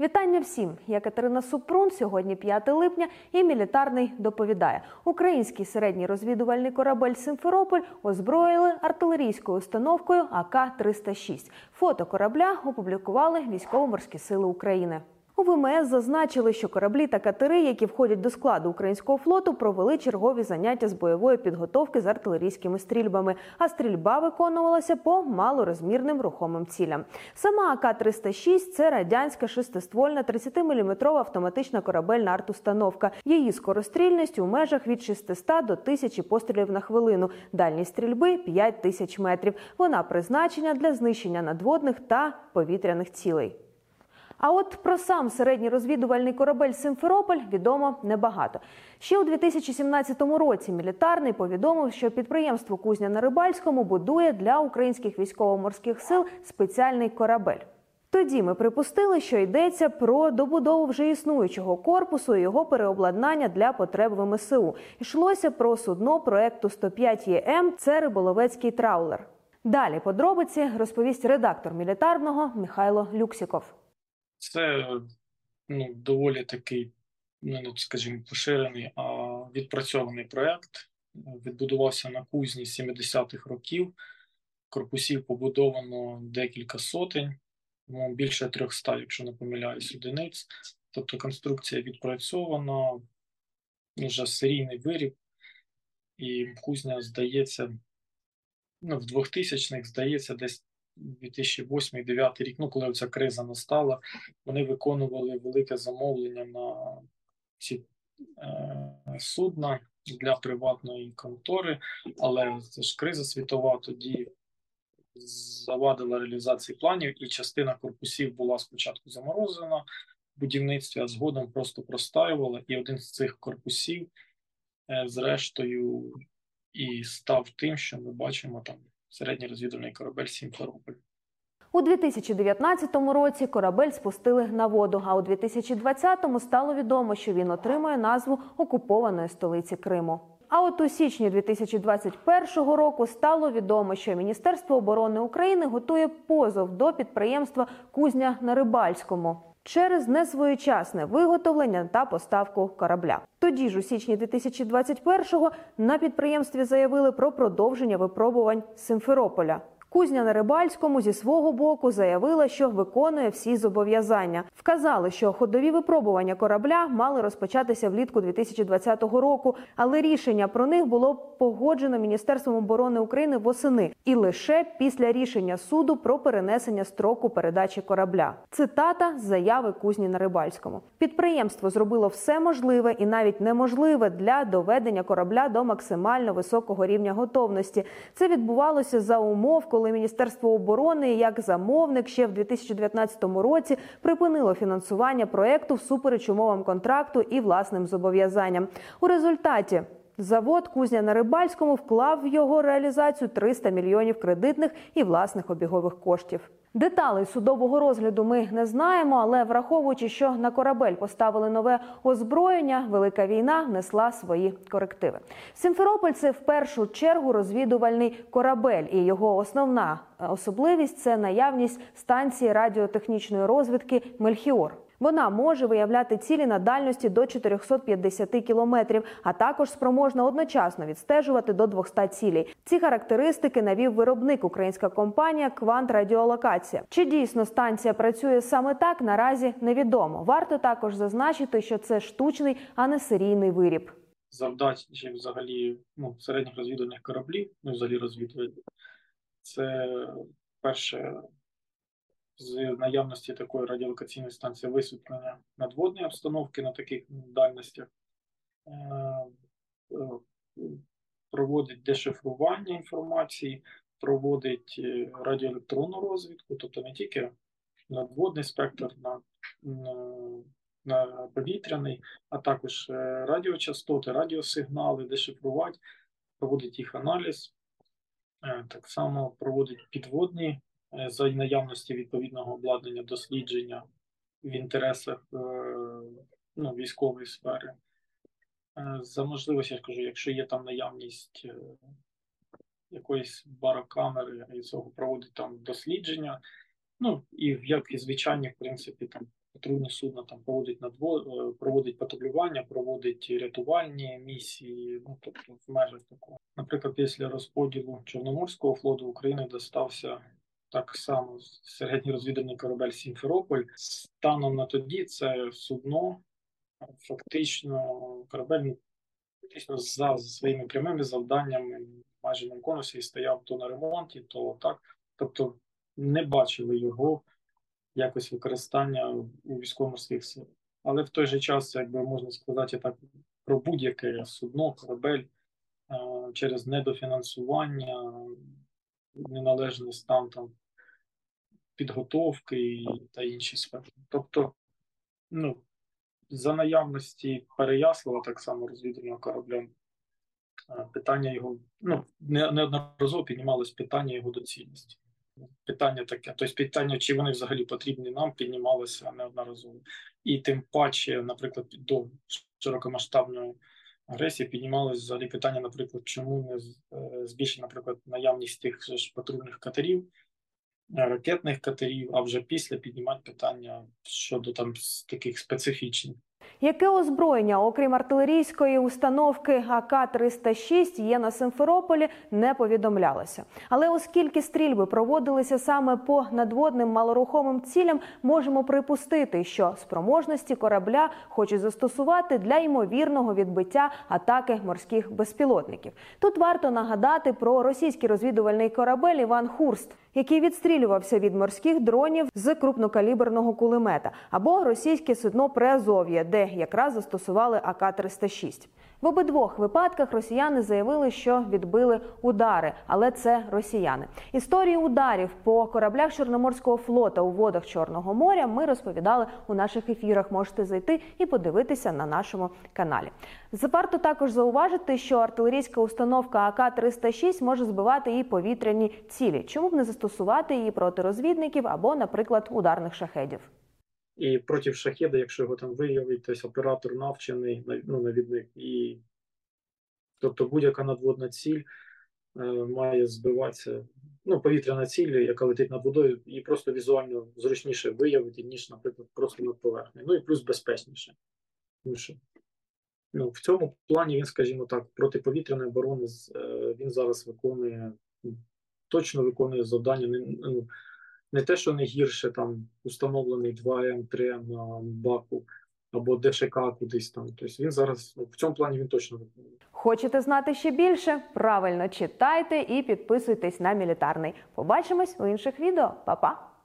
Вітання всім! Я Катерина Супрун. Сьогодні 5 липня і мілітарний доповідає. Український середній розвідувальний корабель Симферополь озброїли артилерійською установкою АК-306. Фото корабля опублікували військово-морські сили України. У ВМС зазначили, що кораблі та катери, які входять до складу українського флоту, провели чергові заняття з бойової підготовки з артилерійськими стрільбами. А стрільба виконувалася по малорозмірним рухомим цілям. Сама АК-306 – це радянська шестиствольна 30-мм автоматична корабельна артустановка. Її скорострільність у межах від 600 до 1000 пострілів на хвилину. Дальність стрільби 5000 метрів. Вона призначена для знищення надводних та повітряних цілей. А от про сам середній розвідувальний корабель Симферополь відомо небагато. Ще у 2017 році мілітарний повідомив, що підприємство Кузня на Рибальському будує для українських військово-морських сил спеціальний корабель. Тоді ми припустили, що йдеться про добудову вже існуючого корпусу і його переобладнання для потреб ВМСУ. Йшлося про судно проекту 105 ЄМ. Це риболовецький траулер. Далі подробиці розповість редактор мілітарного Михайло Люксіков. Це ну, доволі такий, ну, скажімо, поширений, а відпрацьований проєкт. Відбудувався на кузні 70-х років. Корпусів побудовано декілька сотень, ну, більше 300, якщо не помиляюсь, одиниць. Тобто конструкція відпрацьована, вже серійний виріб, і кузня здається, ну, в 2000-х, здається, десь 2008-2009 рік, ну коли ця криза настала, вони виконували велике замовлення на ці е, судна для приватної контори, але це ж криза світова тоді завадила реалізації планів, і частина корпусів була спочатку заморозена в будівництві, а згодом просто простаювала. І один з цих корпусів, е, зрештою, і став тим, що ми бачимо там середній розвідувальний корабель Сімферополь. У 2019 році корабель спустили на воду. А у 2020-му стало відомо, що він отримує назву окупованої столиці Криму. А от у січні 2021 року стало відомо, що Міністерство оборони України готує позов до підприємства Кузня на Рибальському через несвоєчасне виготовлення та поставку корабля. Тоді ж у січні 2021-го на підприємстві заявили про продовження випробувань Симферополя. Кузня на Рибальському зі свого боку заявила, що виконує всі зобов'язання. Вказали, що ходові випробування корабля мали розпочатися влітку 2020 року, але рішення про них було погоджено Міністерством оборони України восени і лише після рішення суду про перенесення строку передачі корабля. Цитата з заяви кузні на Рибальському. Підприємство зробило все можливе і навіть неможливе для доведення корабля до максимально високого рівня готовності. Це відбувалося за умов, коли Міністерство оборони як замовник ще в 2019 році припинило фінансування проекту всупереч умовам контракту і власним зобов'язанням. У результаті завод Кузня на Рибальському вклав в його реалізацію 300 мільйонів кредитних і власних обігових коштів. Деталей судового розгляду ми не знаємо, але враховуючи, що на корабель поставили нове озброєння, велика війна внесла свої корективи. Сімферополь це в першу чергу розвідувальний корабель, і його основна особливість це наявність станції радіотехнічної розвідки Мельхіор. Вона може виявляти цілі на дальності до 450 кілометрів, а також спроможна одночасно відстежувати до 200 цілей. Ці характеристики навів виробник українська компанія Квант Радіолокація. Чи дійсно станція працює саме так? Наразі невідомо. Варто також зазначити, що це штучний, а не серійний виріб. Завдачі взагалі ну, середніх розвідувальних кораблів, ну взагалі розвідувальних, це перше з наявності такої радіолокаційної станції висвітлення надводної обстановки на таких дальностях, е, е, проводить дешифрування інформації, проводить е, радіоелектронну розвідку, тобто не тільки надводний спектр на, на, повітряний, а також радіочастоти, радіосигнали, дешифрувати, проводить їх аналіз, так само проводить підводні за наявності відповідного обладнання дослідження в інтересах е, ну, військової сфери. Е, за можливості, я скажу, якщо є там наявність якоїсь барокамери і цього проводить там дослідження, ну і як і звичайні, в принципі, там патрульне судно там проводить надво, е, проводить патрулювання, проводить рятувальні місії, ну тобто в межах такого. Наприклад, після розподілу Чорноморського флоту України достався так само середній розвідувальний корабель Сімферополь. Станом на тоді це судно фактично корабель ну, фактично за своїми прямими завданнями майже не виконувався і стояв то на ремонті, то так. Тобто не бачили його якось використання у військово-морських силах. Але в той же час, якби можна сказати так, про будь-яке судно, корабель е, через недофінансування, неналежний стан там підготовки та інші сфери. Тобто, ну, за наявності Переяслава, так само розвідувального корабля, е, питання його, ну, не- неодноразово піднімалось питання його доцільності. Питання таке, тобто питання, чи вони взагалі потрібні нам, піднімалося неодноразово. І тим паче, наприклад, до широкомасштабної агресії піднімалось взагалі питання, наприклад, чому не е, наприклад, наявність тих же ж патрульних катерів, ракетних катерів, а вже після піднімати питання щодо там таких специфічних. Яке озброєння, окрім артилерійської установки АК-306, є на Симферополі, не повідомлялося. Але оскільки стрільби проводилися саме по надводним малорухомим цілям, можемо припустити, що спроможності корабля хочуть застосувати для ймовірного відбиття атаки морських безпілотників. Тут варто нагадати про російський розвідувальний корабель Іван Хурст, який відстрілювався від морських дронів з крупнокаліберного кулемета, або російське судно Приазов'я, де якраз застосували АК-306. В обидвох випадках росіяни заявили, що відбили удари, але це росіяни. Історії ударів по кораблях Чорноморського флота у водах Чорного моря ми розповідали у наших ефірах. Можете зайти і подивитися на нашому каналі. Варто також зауважити, що артилерійська установка АК-306 може збивати і повітряні цілі. Чому б не застосувати її проти розвідників або, наприклад, ударних шахедів? І проти шахеда, якщо його там виявить, тобто оператор навчений, ну, навідник, і тобто будь-яка надводна ціль е, має збиватися. Ну, повітряна ціль, яка летить над водою, і просто візуально зручніше виявити, ніж, наприклад, просто над поверхнею. Ну і плюс безпечніше. Що, ну, в цьому плані він, скажімо так, протиповітряної оборони е, він зараз виконує, ну, точно виконує завдання. Ну, не те, що не гірше там установлений 2М, 3М на баку або ДШК кудись там. Тобто він зараз ну, в цьому плані він точно. Хочете знати ще більше? Правильно читайте і підписуйтесь на мілітарний. Побачимось у інших відео. Па-па!